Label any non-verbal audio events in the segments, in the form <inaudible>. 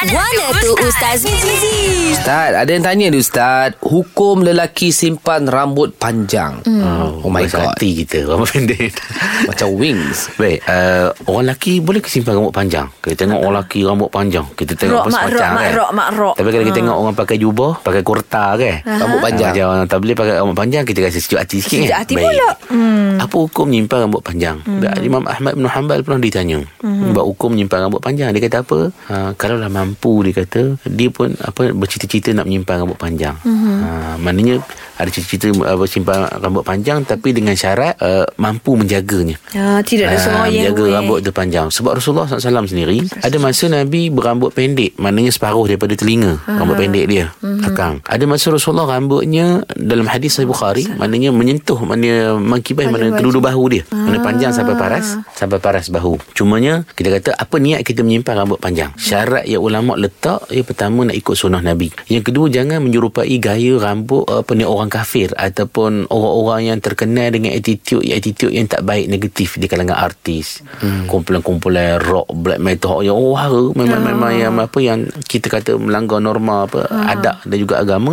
Guana tu Ustaz Mizi. Ustaz, ada yang tanya ni Ustaz. Hukum lelaki simpan rambut panjang. Hmm. Oh my Puas God. hati kita Rambut pendek <laughs> Macam wings. Baik uh, Orang lelaki Boleh ke simpan rambut panjang Kita tengok orang lelaki Rambut panjang Kita tengok Rok, apa mak semacam rok, mak kan rok, mak rok. Tapi kalau kita tengok Orang pakai jubah Pakai kurta kan Rambut panjang. Macam orang tak boleh pakai rambut panjang Kita rasa sejuk hati sikit Sejuk kan hati pula. hmm. Apa hukum menyimpan rambut panjang hmm. Imam Ahmad bin Hanbal pernah ditanya hmm. Buat hukum menyimpan rambut panjang Dia kata apa ha, Kalaulah mampu Dia kata Dia pun apa bercita-cita Nak menyimpan rambut panjang hmm. ha, Maknanya Ada cita-cita apa, Simpan rambut panjang Tapi dengan syarat uh, Mampu menjaganya. Ya, tidak ada Ah, semua yang Menjaga rambut tu panjang. Sebab Rasulullah SAW sendiri Ada masa Nabi berambut pendek Maknanya separuh daripada telinga Rambut pendek dia Belakang. Ada masa Rasulullah rambutnya Dalam hadis Sahih Bukhari Maknanya menyentuh Maknanya Mengkibai Mana kedua bahu dia. Mana panjang sampai paras Sampai paras bahu. Cumanya Kita kata Apa niat kita menyimpan rambut panjang? Syarat yang ulama' letak Yang pertama nak ikut sunnah Nabi. Yang kedua Jangan menyerupai gaya rambut Apa ni orang kafir Ataupun orang-orang yang terkenal Dengan attitude Attitude yang tak baik Negatif di kalangan artis. Hmm. Kumpulan-kumpulan rock Black metal Yang oh hara Memang, memang yang apa Yang kita kata melanggar norma apa Adat dan juga agama.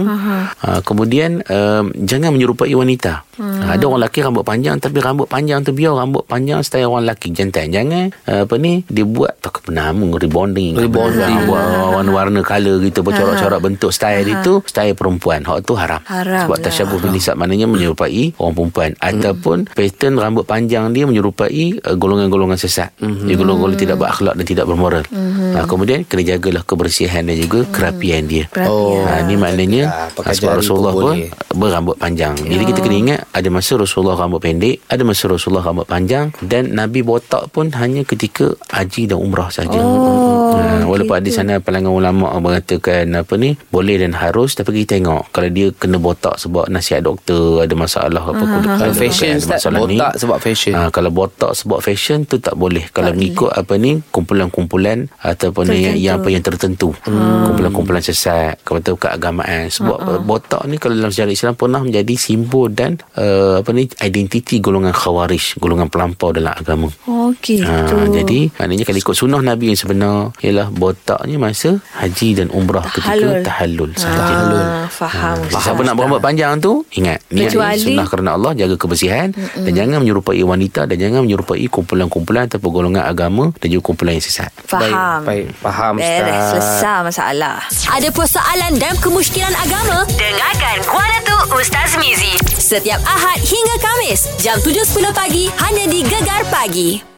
Ha, Kemudian um, Jangan menyerupai wanita. Ha, Ada orang lelaki rambut panjang Tapi rambut panjang tu biar Rambut panjang style orang lelaki. Jantan Jangan uh, apa ni Dia buat tak apa nama Rebonding. Rebonding. Buat warna-warna colour gitu Bercorak-corak bentuk style itu Style perempuan. Hak tu haram. Haram. Sebab lah. tasyabuh bin nisa Maknanya menyerupai orang perempuan. Ataupun pattern rambut panjang dia Menyerupai uh, golongan-golongan sesat. Dia golongan-golongan tidak berakhlak Dan tidak bermoral. Ha, Kemudian kena jagalah kebersihan Dan juga kerapian dia. Oh. ha, Ni maknanya Ya, Sebab Rasulullah pun boleh. Berambut panjang. Jadi kita kena ingat Ada masa Rasulullah rambut pendek Ada masa Rasulullah rambut panjang Dan Nabi botak pun Hanya ketika Haji dan umrah saja. Oh, ha, Walaupun ada sana Pandangan ulama' mengatakan Apa ni Boleh dan harus Tapi kita tengok Kalau dia kena botak Sebab nasihat doktor Ada masalah apa kulit Kalau ada fashion ada Ustaz. masalah ni. Botak sebab fashion. Ha, kalau botak sebab fashion tu tak boleh. Kalau mengikut apa ni kumpulan-kumpulan ataupun yang, Tertentu. yang apa yang tertentu. Hmm. Kumpulan-kumpulan sesat, kata keagamaan. Sebab uh-uh. botak ni kalau dalam sejarah Islam pernah menjadi simbol dan uh, apa ni identiti golongan khawarij, golongan pelampau dalam agama. Okey, Ha, tu. jadi maknanya kalau ikut sunnah Nabi yang sebenar ialah botaknya masa haji dan umrah ketika tahallul sahaja. Ah, faham. Ha, siapa nak berambut panjang tu Ingat Niat Kecuali- ni sunnah kerana Allah Jaga kebersihan Mm-mm. Dan jangan menyerupai wanita Dan jangan menyerupai kumpulan-kumpulan Ataupun golongan agama Dan juga kumpulan yang sesat Faham. Baik, baik. Faham Beres, Ustaz. selesai masalah. Ada persoalan dan kemusykilan agama? Dengarkan Guana tu Ustaz Mizi. Setiap Ahad hingga Kamis, jam 7.10 pagi, hanya di Gegar Pagi.